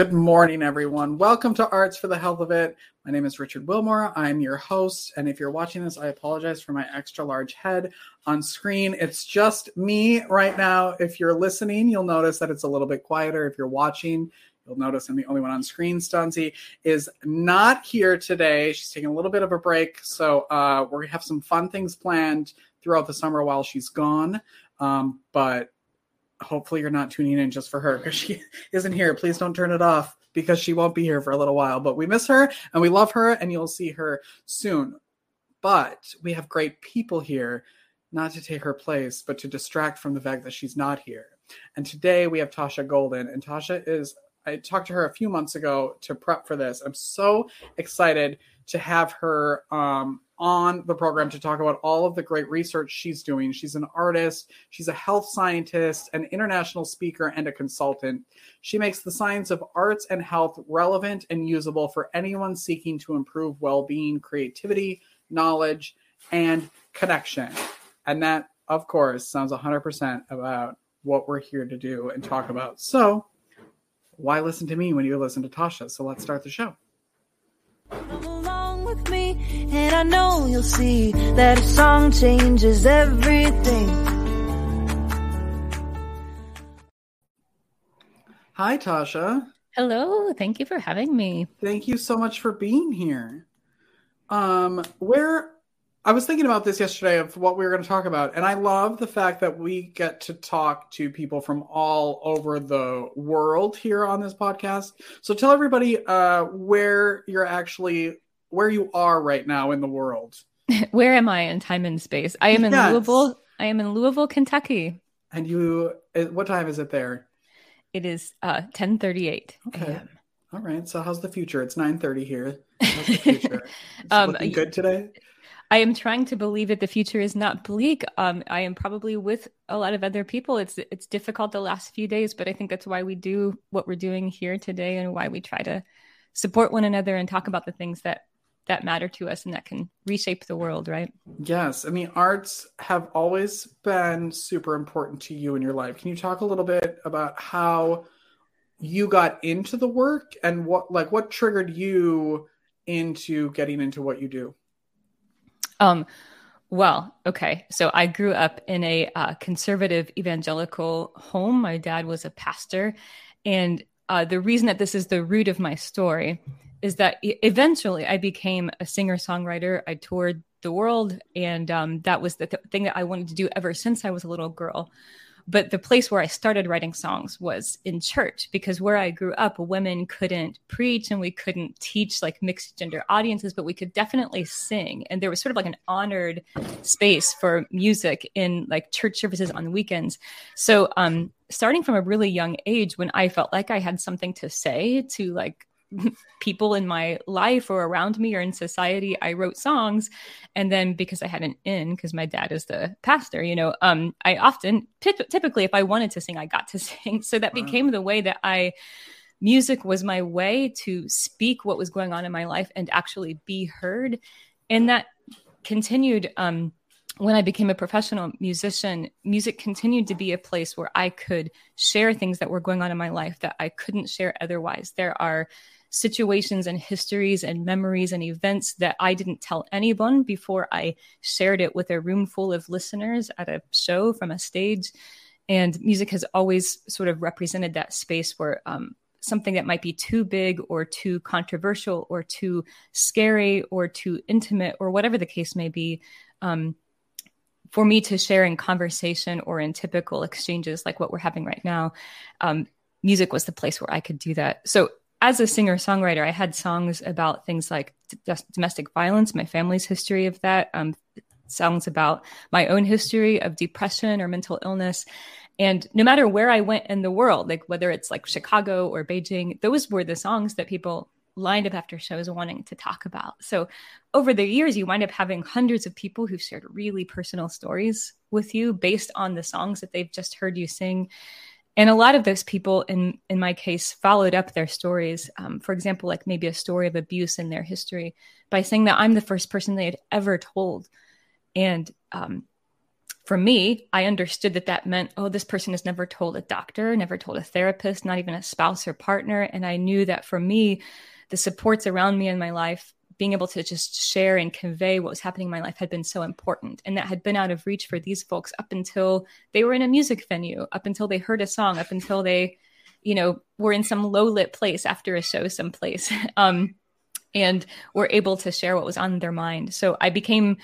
Good morning, everyone. Welcome to Arts for the Health of It. My name is Richard Wilmore. I'm your host. And if you're watching this, I apologize for my extra large head on screen. It's just me right now. If you're listening, you'll notice that it's a little bit quieter. If you're watching, you'll notice I'm the only one on screen. Stunzi is not here today. She's taking a little bit of a break. So uh, we have some fun things planned throughout the summer while she's gone. Um, but hopefully you're not tuning in just for her because she isn't here. Please don't turn it off because she won't be here for a little while. But we miss her and we love her, and you'll see her soon. But we have great people here, not to take her place, but to distract from the fact that she's not here. And today we have Tasha Golden, and Tasha is. I talked to her a few months ago to prep for this. I'm so excited to have her um, on the program to talk about all of the great research she's doing. She's an artist, she's a health scientist, an international speaker, and a consultant. She makes the science of arts and health relevant and usable for anyone seeking to improve well being, creativity, knowledge, and connection. And that, of course, sounds 100% about what we're here to do and talk about. So, why listen to me when you listen to Tasha? So, let's start the show and I know you'll see that a song changes everything. Hi, Tasha. Hello. Thank you for having me. Thank you so much for being here. Um, where I was thinking about this yesterday of what we were going to talk about, and I love the fact that we get to talk to people from all over the world here on this podcast. So tell everybody uh, where you're actually where you are right now in the world. where am I in time and space? I am in yes. Louisville. I am in Louisville, Kentucky. And you, uh, what time is it there? It is uh, 10:38 okay. a.m. All right. So how's the future? It's 9:30 here. How's the future? um, looking good today. I am trying to believe that the future is not bleak. Um, I am probably with a lot of other people. It's it's difficult the last few days, but I think that's why we do what we're doing here today, and why we try to support one another and talk about the things that that matter to us and that can reshape the world, right? Yes. I mean, arts have always been super important to you in your life. Can you talk a little bit about how you got into the work and what like what triggered you into getting into what you do? Um well, okay. So I grew up in a uh, conservative evangelical home. My dad was a pastor. And uh, the reason that this is the root of my story is that eventually I became a singer songwriter. I toured the world, and um, that was the th- thing that I wanted to do ever since I was a little girl. But the place where I started writing songs was in church because where I grew up, women couldn't preach and we couldn't teach like mixed gender audiences, but we could definitely sing. And there was sort of like an honored space for music in like church services on the weekends. So, um, starting from a really young age, when I felt like I had something to say to like people in my life or around me or in society i wrote songs and then because i had an in because my dad is the pastor you know um i often t- typically if i wanted to sing i got to sing so that wow. became the way that i music was my way to speak what was going on in my life and actually be heard and that continued um when I became a professional musician, music continued to be a place where I could share things that were going on in my life that I couldn't share otherwise. There are situations and histories and memories and events that I didn't tell anyone before I shared it with a room full of listeners at a show from a stage. And music has always sort of represented that space where um, something that might be too big or too controversial or too scary or too intimate or whatever the case may be. Um, for me to share in conversation or in typical exchanges like what we're having right now, um, music was the place where I could do that. So as a singer songwriter, I had songs about things like d- domestic violence, my family's history of that, um, songs about my own history of depression or mental illness. And no matter where I went in the world, like whether it's like Chicago or Beijing, those were the songs that people lined up after shows wanting to talk about. So over the years, you wind up having hundreds of people who've shared really personal stories with you based on the songs that they've just heard you sing and a lot of those people in in my case followed up their stories um, for example like maybe a story of abuse in their history by saying that i'm the first person they had ever told and um, for me, I understood that that meant, oh, this person has never told a doctor, never told a therapist, not even a spouse or partner. And I knew that for me, the supports around me in my life, being able to just share and convey what was happening in my life had been so important. And that had been out of reach for these folks up until they were in a music venue, up until they heard a song, up until they, you know, were in some low lit place after a show someplace. um, and were able to share what was on their mind. So I became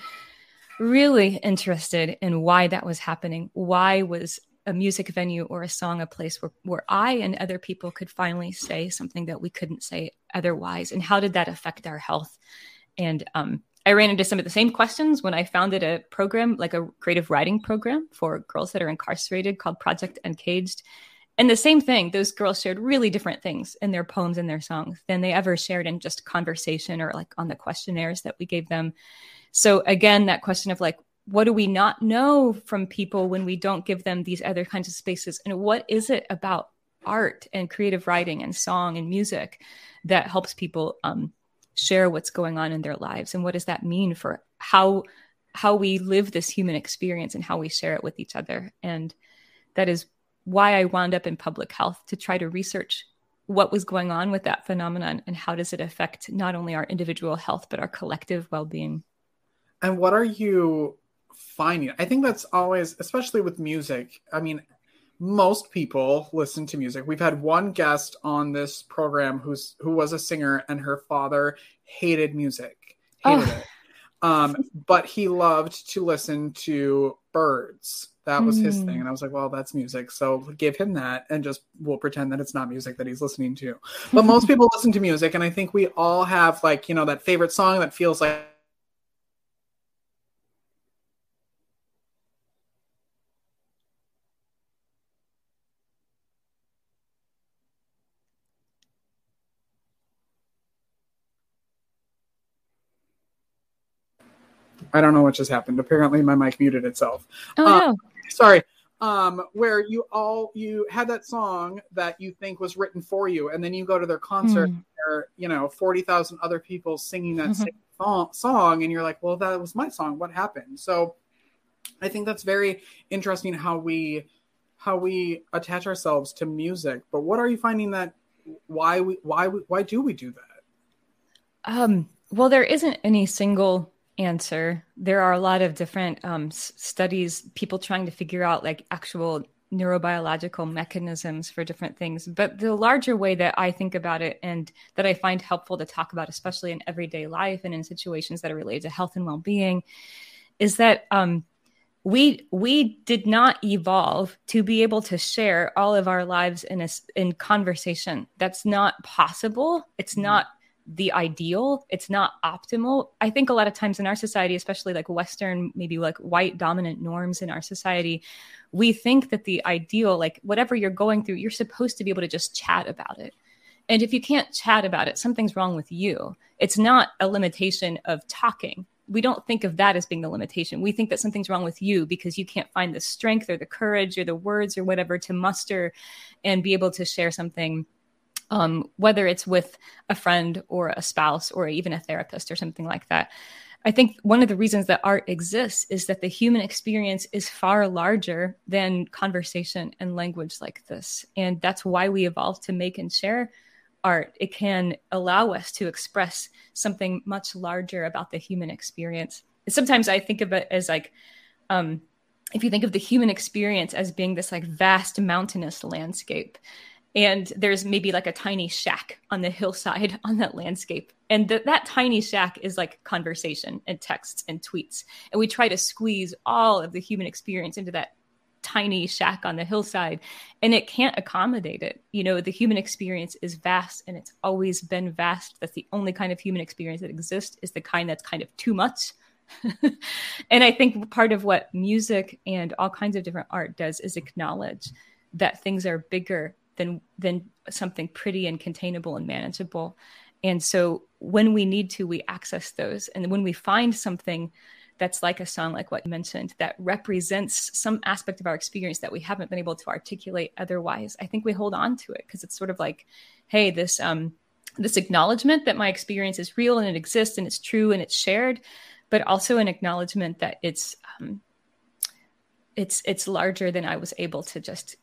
really interested in why that was happening. Why was a music venue or a song a place where, where I and other people could finally say something that we couldn't say otherwise? And how did that affect our health? And um, I ran into some of the same questions when I founded a program, like a creative writing program for girls that are incarcerated called Project Uncaged. And the same thing, those girls shared really different things in their poems and their songs than they ever shared in just conversation or like on the questionnaires that we gave them. So again, that question of like, what do we not know from people when we don't give them these other kinds of spaces? And what is it about art and creative writing and song and music that helps people um, share what's going on in their lives? And what does that mean for how how we live this human experience and how we share it with each other? And that is why I wound up in public health to try to research what was going on with that phenomenon and how does it affect not only our individual health but our collective well-being. And what are you finding? I think that's always especially with music. I mean, most people listen to music. We've had one guest on this program who's who was a singer and her father hated music. Hated oh. it. Um, but he loved to listen to birds that was his thing. Hmm. And I was like, well, that's music. So give him that and just we'll pretend that it's not music that he's listening to. But most people listen to music. And I think we all have like, you know, that favorite song that feels like I don't know what just happened. Apparently, my mic muted itself. Oh uh, no! sorry um, where you all you had that song that you think was written for you, and then you go to their concert, mm. there you know forty thousand other people singing that mm-hmm. same song, and you're like, well, that was my song. What happened? So, I think that's very interesting how we how we attach ourselves to music. But what are you finding that why we why we, why do we do that? Um, well, there isn't any single answer. There are a lot of different um, s- studies, people trying to figure out like actual neurobiological mechanisms for different things. But the larger way that I think about it and that I find helpful to talk about, especially in everyday life and in situations that are related to health and well being, is that um, we we did not evolve to be able to share all of our lives in a in conversation. That's not possible. It's mm-hmm. not the ideal. It's not optimal. I think a lot of times in our society, especially like Western, maybe like white dominant norms in our society, we think that the ideal, like whatever you're going through, you're supposed to be able to just chat about it. And if you can't chat about it, something's wrong with you. It's not a limitation of talking. We don't think of that as being the limitation. We think that something's wrong with you because you can't find the strength or the courage or the words or whatever to muster and be able to share something um, whether it's with a friend or a spouse or even a therapist or something like that. I think one of the reasons that art exists is that the human experience is far larger than conversation and language like this. And that's why we evolved to make and share art. It can allow us to express something much larger about the human experience. sometimes I think of it as like, um, if you think of the human experience as being this like vast mountainous landscape and there's maybe like a tiny shack on the hillside on that landscape. And th- that tiny shack is like conversation and texts and tweets. And we try to squeeze all of the human experience into that tiny shack on the hillside. And it can't accommodate it. You know the human experience is vast and it's always been vast. That's the only kind of human experience that exists is the kind that's kind of too much. And i think part of what music and all kinds of different art does is acknowledge that things are bigger than than something pretty and containable and manageable. And so when we need to, we access those. And when we find something that's like a song like what you mentioned that represents some aspect of our experience that we haven't been able to articulate otherwise i think we hold on to it because it's sort of like hey this um this acknowledgement that my experience is real and it exists and it's true and it's shared but also an acknowledgement that it's um, it's it's larger than I was able to just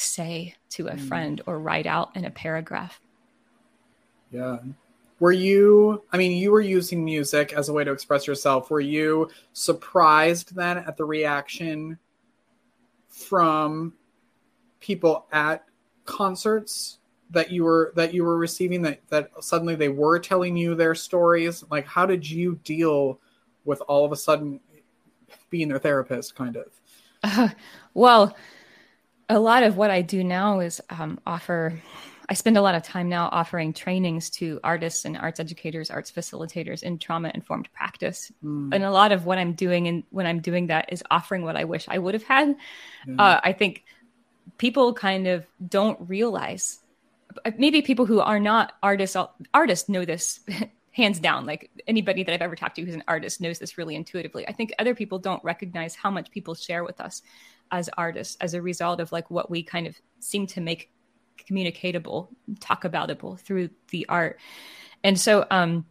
say to a mm. friend or write out in a paragraph. Yeah. Were you, I mean, you were using music as a way to express yourself. Were you surprised then at the reaction from people at concerts that you were that you were receiving that that suddenly they were telling you their stories like how did you deal with all of a sudden being their therapist kind of uh, well a lot of what i do now is um, offer I spend a lot of time now offering trainings to artists and arts educators, arts facilitators in trauma informed practice. Mm. And a lot of what I'm doing and when I'm doing that is offering what I wish I would have had. Uh, I think people kind of don't realize maybe people who are not artists artists know this hands down like anybody that i've ever talked to who's an artist knows this really intuitively i think other people don't recognize how much people share with us as artists as a result of like what we kind of seem to make communicatable, talk aboutable through the art. And so, um,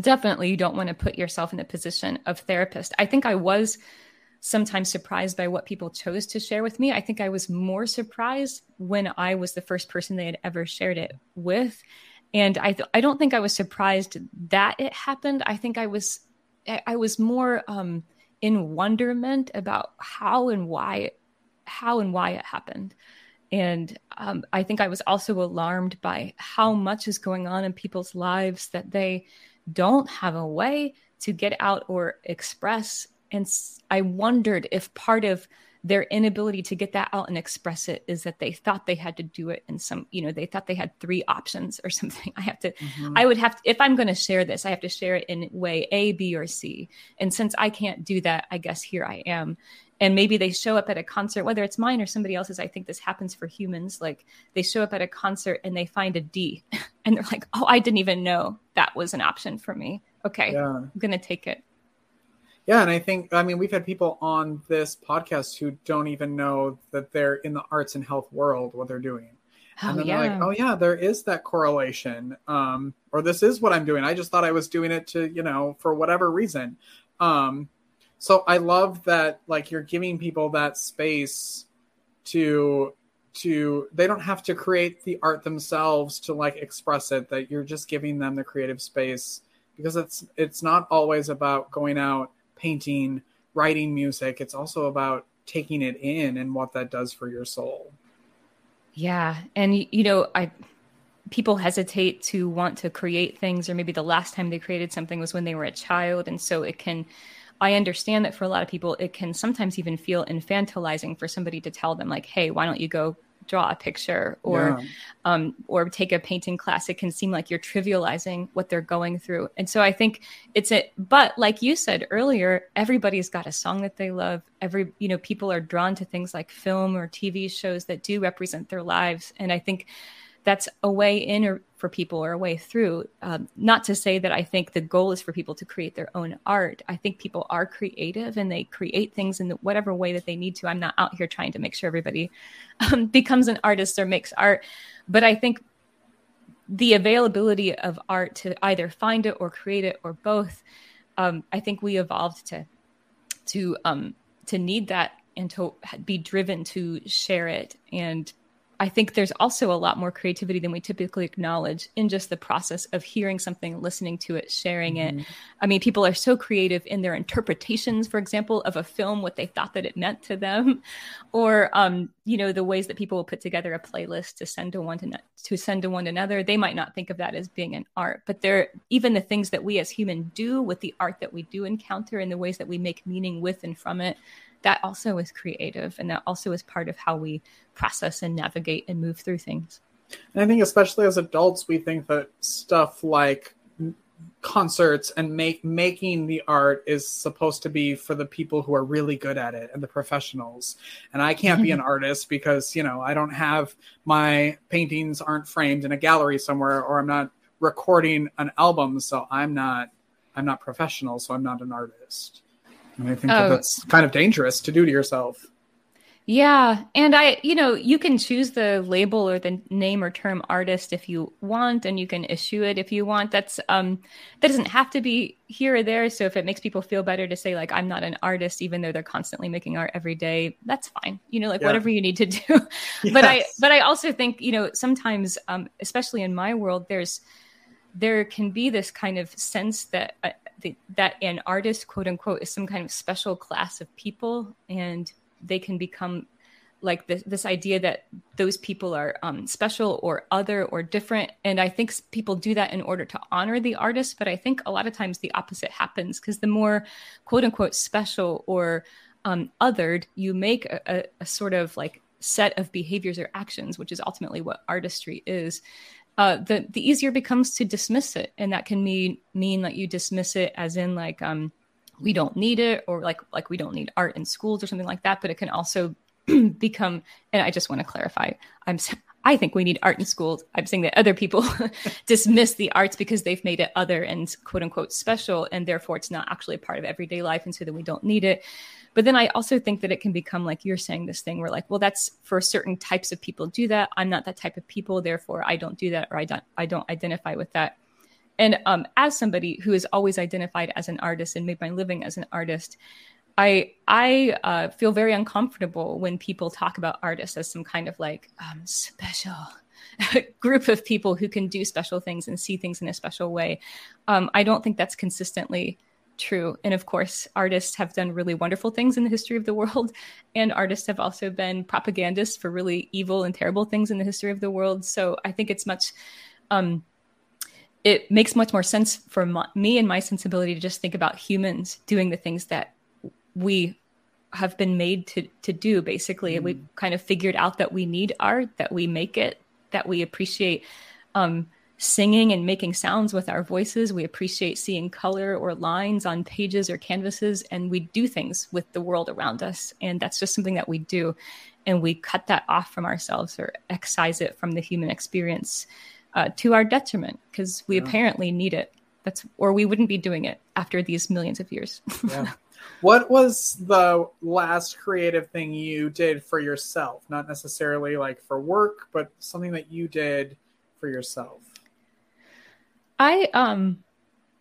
definitely, you don't want to put yourself in the position of therapist. I think I was sometimes surprised by what people chose to share with me. I think I was more surprised when I was the first person they had ever shared it with. And I, th- I don't think I was surprised that it happened. I think I was, I was more um, in wonderment about how and why, how and why it happened. And um, I think I was also alarmed by how much is going on in people's lives that they don't have a way to get out or express. And I wondered if part of their inability to get that out and express it is that they thought they had to do it in some, you know, they thought they had three options or something. I have to, mm-hmm. I would have to, if I'm going to share this, I have to share it in way A, B, or C. And since I can't do that, I guess here I am and maybe they show up at a concert whether it's mine or somebody else's i think this happens for humans like they show up at a concert and they find a d and they're like oh i didn't even know that was an option for me okay yeah. i'm gonna take it yeah and i think i mean we've had people on this podcast who don't even know that they're in the arts and health world what they're doing. Oh, and then yeah. they're like oh yeah there is that correlation um or this is what i'm doing. I just thought i was doing it to you know for whatever reason. Um so i love that like you're giving people that space to to they don't have to create the art themselves to like express it that you're just giving them the creative space because it's it's not always about going out painting writing music. It's also about taking it in and what that does for your soul. Yeah. And you know i people hesitate to want to create things or maybe the last time they created something was when they were a child. And so it can I understand that for a lot of people, it can sometimes even feel infantilizing for somebody to tell them, like, hey, why don't you go draw a picture or yeah. um, or take a painting class it can seem like you're trivializing what they're going through. And so i think it's a but like you said earlier everybody's got a song that they love. Every you know people are drawn to things like film or tv shows that do represent their lives. And i think that's a way in or for people or a way through. Um, not to say that I think the goal is for people to create their own art. I think people are creative and they create things in whatever way that they need to. I'm not out here trying to make sure everybody um, becomes an artist or makes art, but I think the availability of art to either find it or create it or both. Um, I think we evolved to to um, to need that and to be driven to share it and I think there's also a lot more creativity than we typically acknowledge in just the process of hearing something, listening to it, sharing mm-hmm. it. I mean, people are so creative in their interpretations, for example, of a film, what they thought that it meant to them, or um, you know, the ways that people will put together a playlist to send to one to, to send to one another. They might not think of that as being an art, but they're even the things that we as human do with the art that we do encounter and the ways that we make meaning with and from it that also is creative and that also is part of how we process and navigate and move through things. And I think especially as adults, we think that stuff like concerts and make making the art is supposed to be for the people who are really good at it and the professionals. And i can't be an artist because you know i don't have my paintings aren't framed in a gallery somewhere or i'm not recording an album. So i'm not i'm not professional. So i'm not an artist and I think oh. that that's kind of dangerous to do to yourself. Yeah. And I, you know, you can choose the label or the name or term artist if you want, and you can issue it if you want. That's, um, that doesn't have to be here or there. So if it makes people feel better to say, like, I'm not an artist, even though they're constantly making art every day, that's fine. You know, like yeah. whatever you need to do. yes. But I, but I also think, you know, sometimes, um, especially in my world, there's, there can be this kind of sense that, that an artist, quote unquote, is some kind of special class of people and they can become like this, this idea that those people are um, special or other or different. And i think people do that in order to honor the artist but i think a lot of times the opposite happens because the more quote unquote special or um, othered you make a, a, a, sort of like set of behaviors or actions which is ultimately what artistry is uh, the the easier becomes to dismiss it. And that can mean mean that you dismiss it as in like um we don't need it or like like we don't need art in schools or something like that. But it can also become and i just want to clarify i'm i think we need art in schools. I'm saying that other people dismiss the arts because they've made it other and quote unquote special. And therefore it's not actually a part of everyday life. And so that we don't need it but then i also think that it can become like you're saying this thing where like well that's for certain types of people do that i'm not that type of people therefore i don't do that or i don't i don't identify with that and um, as somebody who has always identified as an artist and made my living as an artist, I I uh, feel very uncomfortable when people talk about artists as some kind of like um, special group of people who can do special things and see things in a special way. Um, I don't think that's consistently true. And of course, artists have done really wonderful things in the history of the world, and artists have also been propagandists for really evil and terrible things in the history of the world. So I think it's much. Um, it makes much more sense for my, me and my sensibility to just think about humans doing the things that we have been made to to do basically mm. we kind of figured out that we need art that we make it that we appreciate um, singing and making sounds with our voices we appreciate seeing color or lines on pages or canvases and we do things with the world around us and that's just something that we do and we cut that off from ourselves or excise it from the human experience uh, to our detriment because we yeah. apparently need it. That's or we wouldn't be doing it after these millions of years. yeah. What was the last creative thing you did for yourself? Not necessarily like for work, but something that you did for yourself. I um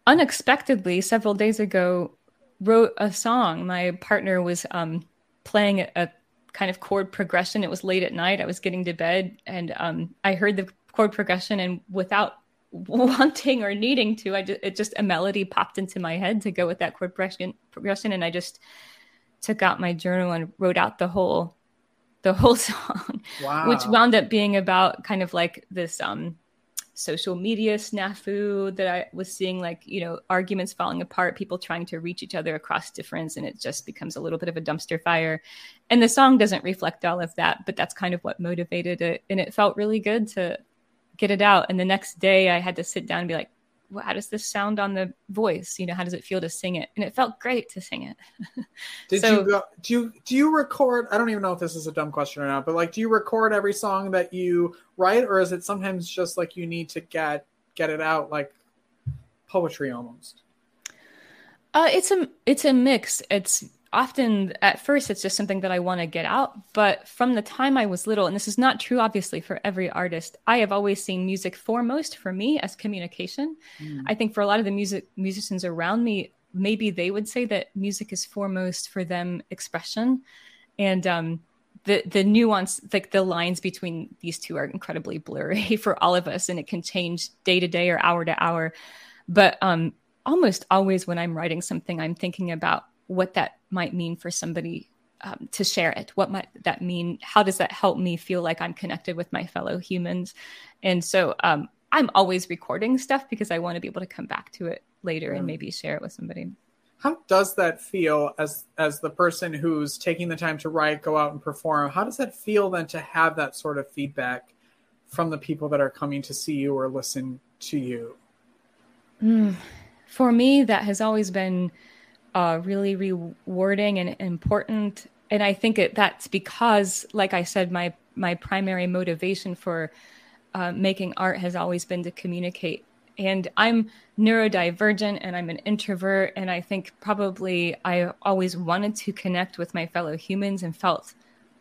unexpectedly several days ago wrote a song. My partner was um playing a, kind of chord progression. It was late at night. I was getting to bed and um I heard the chord progression and without wanting or needing to i just it just a melody popped into my head to go with that chord progression progression and i just took out my journal and wrote out the whole the whole song wow. which wound up being about kind of like this um social media snafu that I was seeing, like, you know, arguments falling apart, people trying to reach each other across difference, and it just becomes a little bit of a dumpster fire. And the song doesn't reflect all of that, but that's kind of what motivated it. And it felt really good to get it out. And the next day I had to sit down and be like, how does this sound on the voice? You know, how does it feel to sing it? And it felt great to sing it. Did so, you go, do you do you record? I don't even know if this is a dumb question or not, but like, do you record every song that you write, or is it sometimes just like you need to get get it out like poetry almost? Uh, it's a it's a mix. It's often at first it's just something that I want to get out. But from the time I was little, and this is not true obviously for every artist, I have always seen music foremost for me as communication. Mm. I think for a lot of the music musicians around me, maybe they would say that music is foremost for them expression. And um the the nuance like the lines between these two are incredibly blurry for all of us and it can change day to day or hour to hour but um almost always when i'm writing something i'm thinking about what that might mean for somebody um, to share it. What might that mean? How does that help me feel like I'm connected with my fellow humans? And so um, I'm always recording stuff because I want to be able to come back to it later and maybe share it with somebody. How does that feel as as the person who's taking the time to write, go out and perform? How does that feel then to have that sort of feedback from the people that are coming to see you or listen to you? Mm. For me, that has always been uh, really rewarding and important. And I think it, that's because, like I said, my my primary motivation for uh, making art has always been to communicate. And I'm neurodivergent and I'm an introvert. And I think probably I always wanted to connect with my fellow humans and felt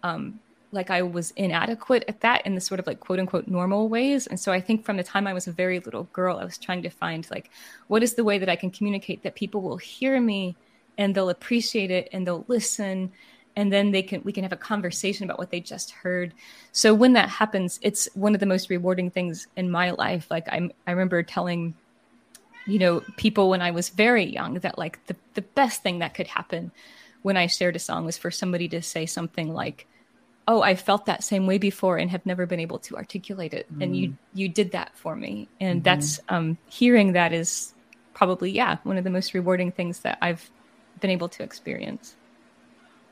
um, like I was inadequate at that in the sort of like quote unquote normal ways. And so I think from the time I was a very little girl, I was trying to find like, what is the way that I can communicate that people will hear me and they'll appreciate it and they'll listen and then they can we can have a conversation about what they just heard so when that happens it's one of the most rewarding things in my life like i i remember telling you know people when i was very young that like the, the best thing that could happen when i shared a song was for somebody to say something like oh i felt that same way before and have never been able to articulate it mm. and you mm. you did that for me and mm-hmm. that's um hearing that is probably yeah one of the most rewarding things that i've been able to experience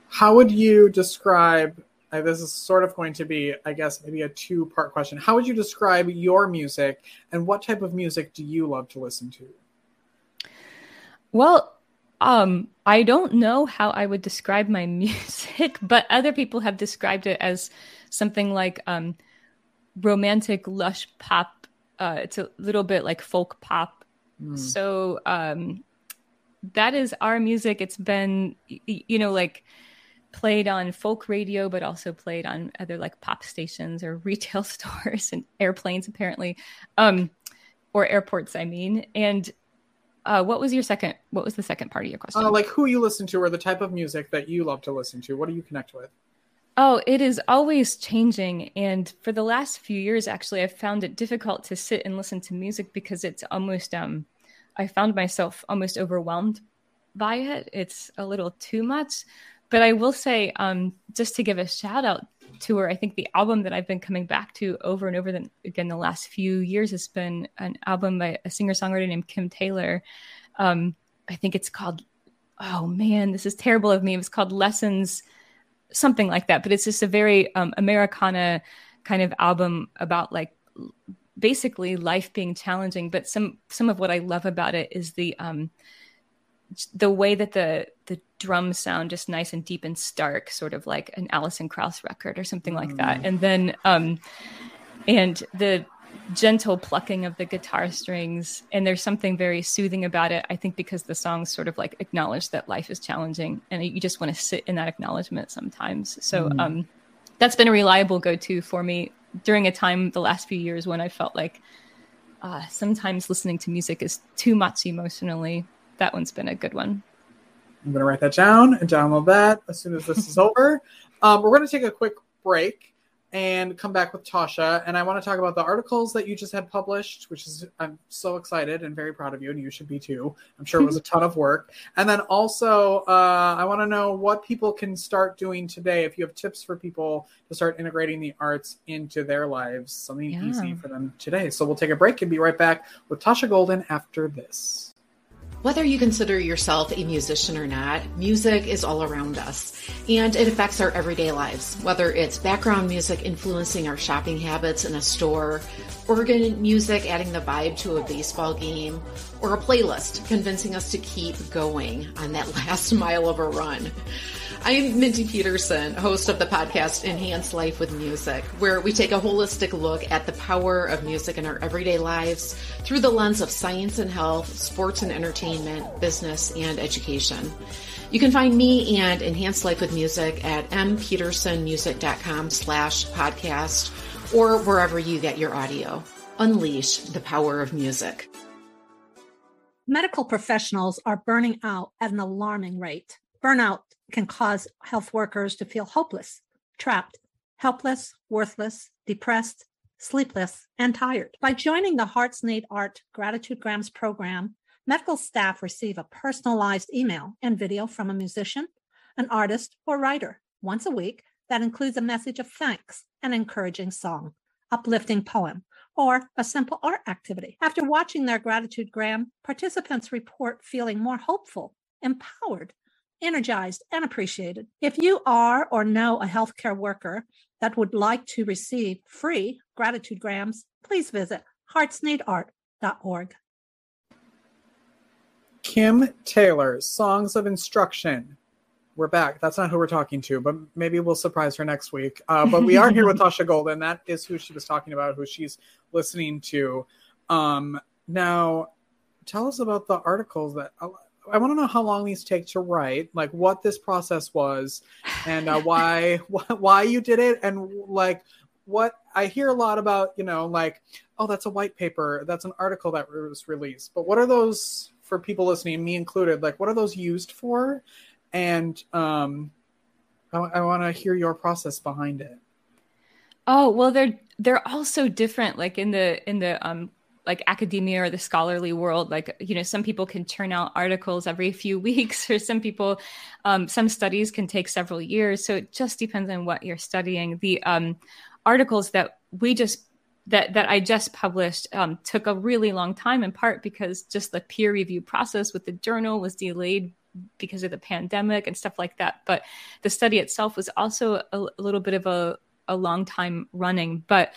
how would you describe uh, this is sort of going to be i guess maybe a two part question how would you describe your music and what type of music do you love to listen to well um, I don't know how I would describe my music, but other people have described it as something like um, romantic, lush pop. Uh, it's a little bit like folk pop. Mm. So um, that is our music. It's been, you know, like played on folk radio, but also played on other like pop stations or retail stores and airplanes, apparently, um, or airports. I mean, and uh, what was your second? What was the second part of your question? Uh, like who you listen to, or the type of music that you love to listen to. What do you connect with? Oh, it is always changing. And for the last few years, actually, I've found it difficult to sit and listen to music because it's almost, um, I found myself almost overwhelmed by it. It's a little too much. But I will say, um, just to give a shout out to her, I think the album that I've been coming back to over and over the, again the last few years has been an album by a singer songwriter named Kim Taylor. Um, I think it's called, oh man, this is terrible of me. It was called Lessons, something like that. But it's just a very um, Americana kind of album about like basically life being challenging. But some some of what I love about it is the um, the way that the the drums sound just nice and deep and stark, sort of like an Alison Krauss record or something like that. Mm. And then um and the gentle plucking of the guitar strings and there's something very soothing about it i think because the songs sort of like acknowledge that life is challenging and you just want to sit in that acknowledgement sometimes so mm. um that's been a reliable go-to for me during a time the last few years when i felt like uh, sometimes listening to music is too much emotionally that one's been a good one. I'm going to write that down and download that as soon as this is over. Um, we're going to take a quick break and come back with Tasha. And I want to talk about the articles that you just had published, which is, I'm so excited and very proud of you, and you should be too. I'm sure it was a ton of work. And then also, uh, I want to know what people can start doing today. If you have tips for people to start integrating the arts into their lives, something yeah. easy for them today. So we'll take a break and be right back with Tasha Golden after this. Whether you consider yourself a musician or not, music is all around us and it affects our everyday lives. Whether it's background music influencing our shopping habits in a store, organ music adding the vibe to a baseball game, or a playlist convincing us to keep going on that last mile of a run. I'm Mindy Peterson, host of the podcast Enhance Life with Music, where we take a holistic look at the power of music in our everyday lives through the lens of science and health, sports and entertainment, business, and education. You can find me and Enhance Life with Music at mpetersonmusic.com slash podcast or wherever you get your audio. Unleash the power of music. Medical professionals are burning out at an alarming rate. Burnout can cause health workers to feel hopeless, trapped, helpless, worthless, depressed, sleepless, and tired. By joining the Hearts Need Art Gratitude Grams program, medical staff receive a personalized email and video from a musician, an artist, or writer once a week that includes a message of thanks, an encouraging song, uplifting poem, or a simple art activity. After watching their gratitude gram, participants report feeling more hopeful, empowered, energized, and appreciated. If you are or know a healthcare worker that would like to receive free gratitude grams, please visit heartsneedart.org. Kim Taylor, Songs of Instruction. We're back. That's not who we're talking to, but maybe we'll surprise her next week. Uh, but we are here with Tasha Golden. That is who she was talking about, who she's listening to. Um, now, tell us about the articles that I want to know how long these take to write, like what this process was, and uh, why why you did it, and like what I hear a lot about, you know, like oh, that's a white paper, that's an article that was released, but what are those for people listening, me included? Like, what are those used for? And um, I, I want to hear your process behind it. Oh well, they're they're all so different. Like in the in the um like academia or the scholarly world like you know some people can turn out articles every few weeks or some people um, some studies can take several years so it just depends on what you're studying the um, articles that we just that that i just published um, took a really long time in part because just the peer review process with the journal was delayed because of the pandemic and stuff like that. But the study itself was also a, a little bit of a, a long time running. But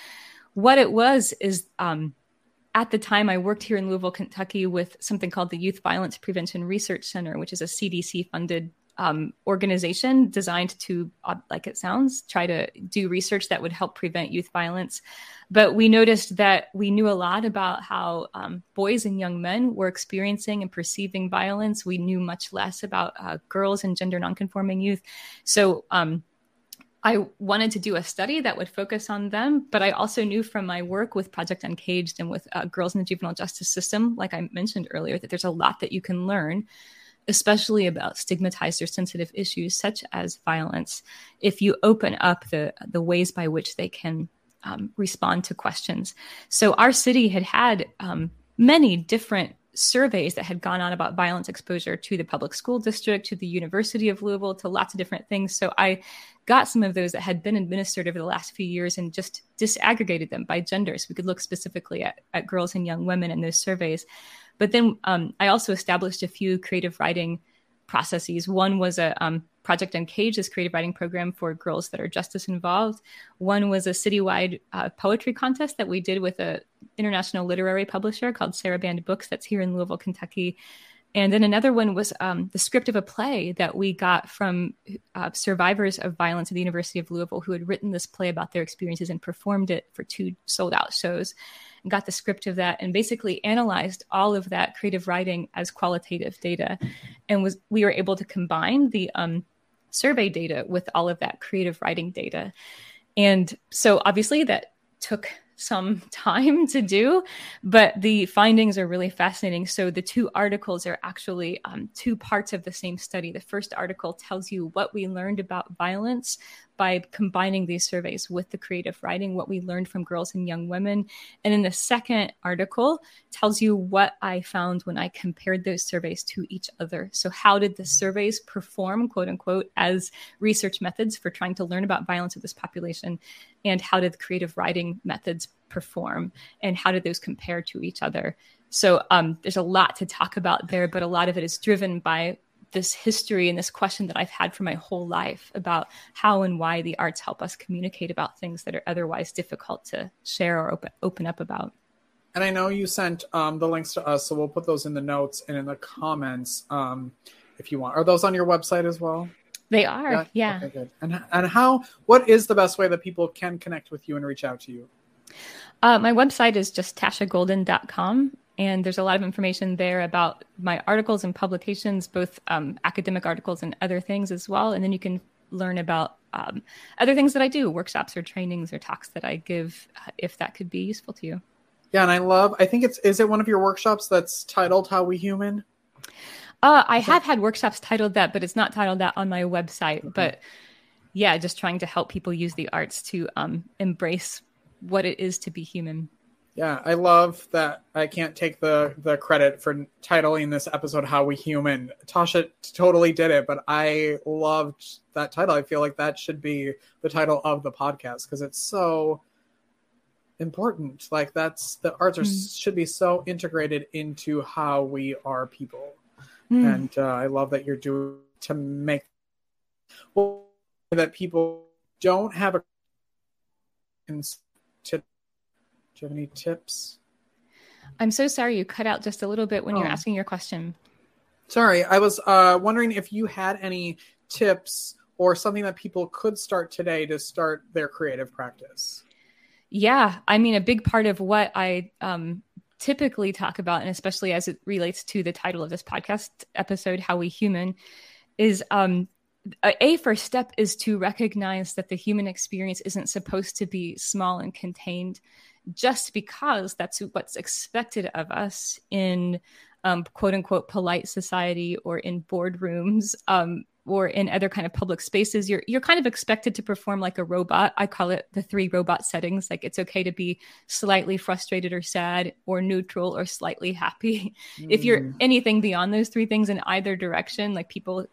what it was is um, at the time, I worked here in Louisville, Kentucky, with something called the Youth Violence Prevention Research Center, which is a CDC funded um, organization designed to, uh, like it sounds, try to do research that would help prevent youth violence. But we noticed that we knew a lot about how um, boys and young men were experiencing and perceiving violence. We knew much less about uh, girls and gender nonconforming youth. So, um, I wanted to do a study that would focus on them, but I also knew from my work with Project Uncaged and with uh, girls in the juvenile justice system, like I mentioned earlier, that there's a lot that you can learn, especially about stigmatized or sensitive issues such as violence, if you open up the the ways by which they can um, respond to questions. So our city had had um, many different surveys that had gone on about violence exposure to the public school district, to the University of Louisville, to lots of different things. So I got some of those that had been administered over the last few years and just disaggregated them by gender. So we could look specifically at, at girls and young women in those surveys. But then um, I also established a few creative writing processes. One was a um, Project Uncaged, this creative writing program for girls that are justice involved. One was a citywide uh, poetry contest that we did with a international literary publisher called Sarabande Books that's here in Louisville, Kentucky. And then another one was um, the script of a play that we got from uh, survivors of violence at the University of Louisville who had written this play about their experiences and performed it for two sold out shows and got the script of that and basically analyzed all of that creative writing as qualitative data. And was we were able to combine the um, survey data with all of that creative writing data. And so obviously that took some time to do, but the findings are really fascinating. So, the two articles are actually um, two parts of the same study. The first article tells you what we learned about violence by combining these surveys with the creative writing, what we learned from girls and young women. And in the second article, tells you what I found when I compared those surveys to each other. So, how did the surveys perform, quote unquote, as research methods for trying to learn about violence of this population? And how did the creative writing methods perform? And how did those compare to each other? So, um, there's a lot to talk about there, but a lot of it is driven by this history and this question that I've had for my whole life about how and why the arts help us communicate about things that are otherwise difficult to share or open, open up about. And I know you sent um, the links to us, so we'll put those in the notes and in the comments um, if you want. Are those on your website as well? They are, yeah. yeah. Okay, good. And and how? What is the best way that people can connect with you and reach out to you? Uh, my website is just tashagolden.com, and there's a lot of information there about my articles and publications, both um, academic articles and other things as well. And then you can learn about um, other things that I do, workshops or trainings or talks that I give, uh, if that could be useful to you. Yeah, and I love. I think it's is it one of your workshops that's titled "How We Human." Uh, I have had workshops titled that, but it's not titled that on my website. Okay. But yeah, just trying to help people use the arts to um, embrace what it is to be human. Yeah, I love that. I can't take the the credit for titling this episode "How We Human." Tasha totally did it, but I loved that title. I feel like that should be the title of the podcast because it's so important. Like that's the arts are mm. should be so integrated into how we are people, mm. and uh, I love that you're doing to make well, that people don't have a you have any tips? I'm so sorry you cut out just a little bit when oh. you're asking your question. Sorry, I was uh, wondering if you had any tips or something that people could start today to start their creative practice. Yeah, I mean, a big part of what I um, typically talk about, and especially as it relates to the title of this podcast episode, How We Human, is um, a first step is to recognize that the human experience isn't supposed to be small and contained just because that's what's expected of us in um, quote unquote polite society or in boardrooms um, or in other kind of public spaces you're you're kind of expected to perform like a robot i call it the three robot settings like it's okay to be slightly frustrated or sad or neutral or slightly happy mm. if you're mm. anything beyond those three things in either direction like people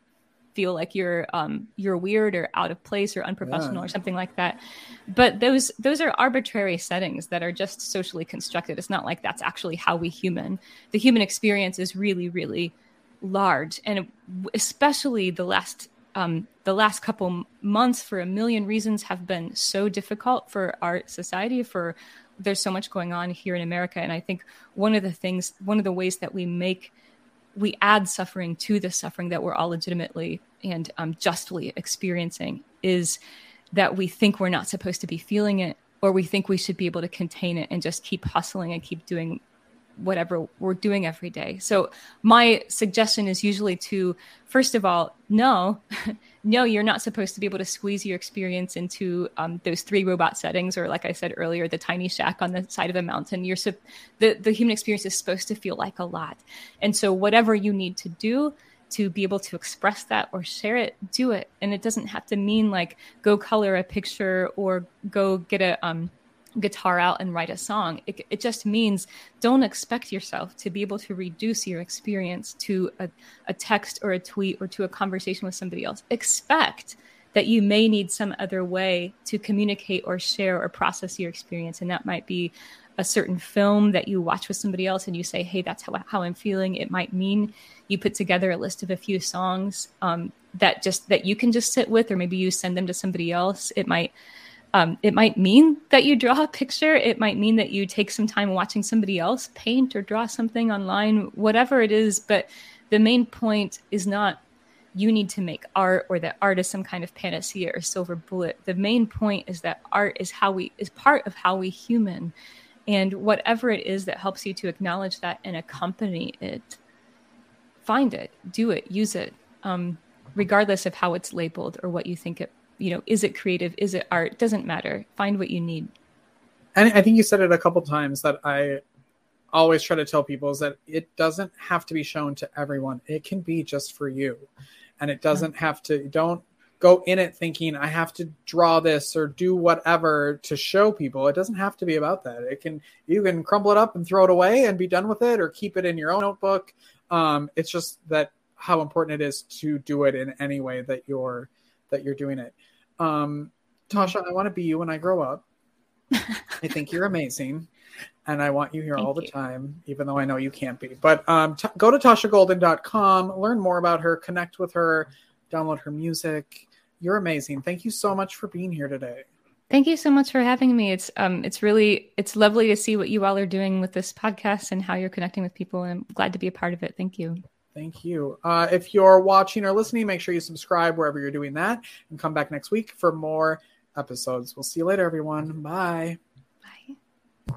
feel like you're um, you're weird or out of place or unprofessional yeah. or something like that. But those those are arbitrary settings that are just socially constructed. It's not like that's actually how we human. The human experience is really really large, and especially the last um, the last couple months for a million reasons have been so difficult for our society for there's so much going on here in america and i think one of the things one of the ways that we make we add suffering to the suffering that we're all legitimately and um, justly experiencing is that we think we're not supposed to be feeling it or we think we should be able to contain it and just keep hustling and keep doing whatever we're doing every day. So my suggestion is usually to first of all, no, no, you're not supposed to be able to squeeze your experience into um, those three robot settings, or like I said earlier, the tiny shack on the side of a mountain. You're su- the the human experience is supposed to feel like a lot, and so whatever you need to do to be able to express that or share it, do it, and it doesn't have to mean like go color a picture or go get a um guitar out and write a song. It, it, just means don't expect yourself to be able to reduce your experience to a, a text or a tweet or to a conversation with somebody else. Expect that you may need some other way to communicate or share or process your experience. And that might be a certain film that you watch with somebody else and you say, hey, that's how, how I'm feeling. It might mean you put together a list of a few songs um, that just that you can just sit with, or maybe you send them to somebody else. It might um, it might mean that you draw a picture. It might mean that you take some time watching somebody else paint or draw something online, whatever it is. But the main point is not you need to make art or that art is some kind of panacea or silver bullet. The main point is that art is how we is part of how we human. And whatever it is that helps you to acknowledge that and accompany it, find it, do it, use it, um, regardless of how it's labeled or what you think it you know is it creative? Is it art? Doesn't matter. Find what you need. And i think you said it a couple times that i always try to tell people is that it doesn't have to be shown to everyone. It can be just for you. And it doesn't have to don't go in it thinking i have to draw this or do whatever to show people. It doesn't have to be about that. It can you can crumble it up and throw it away and be done with it or keep it in your own notebook. Um, it's just that how important it is to do it in any way that you're that you're doing it um, Tasha, I want to be you when I grow up. I think you're amazing. And I want you here Thank all the you. time, even though I know you can't be. But um, t- go to TashaGolden.com, learn more about her, connect with her, download her music. You're amazing. Thank you so much for being here today. Thank you so much for having me. It's um it's really it's lovely to see what you all are doing with this podcast and how you're connecting with people. And I'm glad to be a part of it. Thank you. Thank you. Uh, if you're watching or listening, make sure you subscribe wherever you're doing that and come back next week for more episodes. We'll see you later, everyone. Bye. Bye.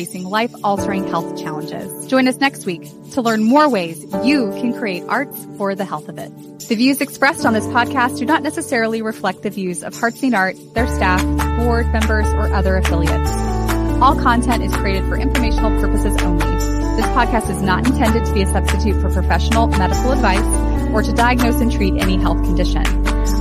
facing life-altering health challenges. Join us next week to learn more ways you can create arts for the health of it. The views expressed on this podcast do not necessarily reflect the views of Hearts Need Art, their staff, board members, or other affiliates. All content is created for informational purposes only. This podcast is not intended to be a substitute for professional medical advice or to diagnose and treat any health condition.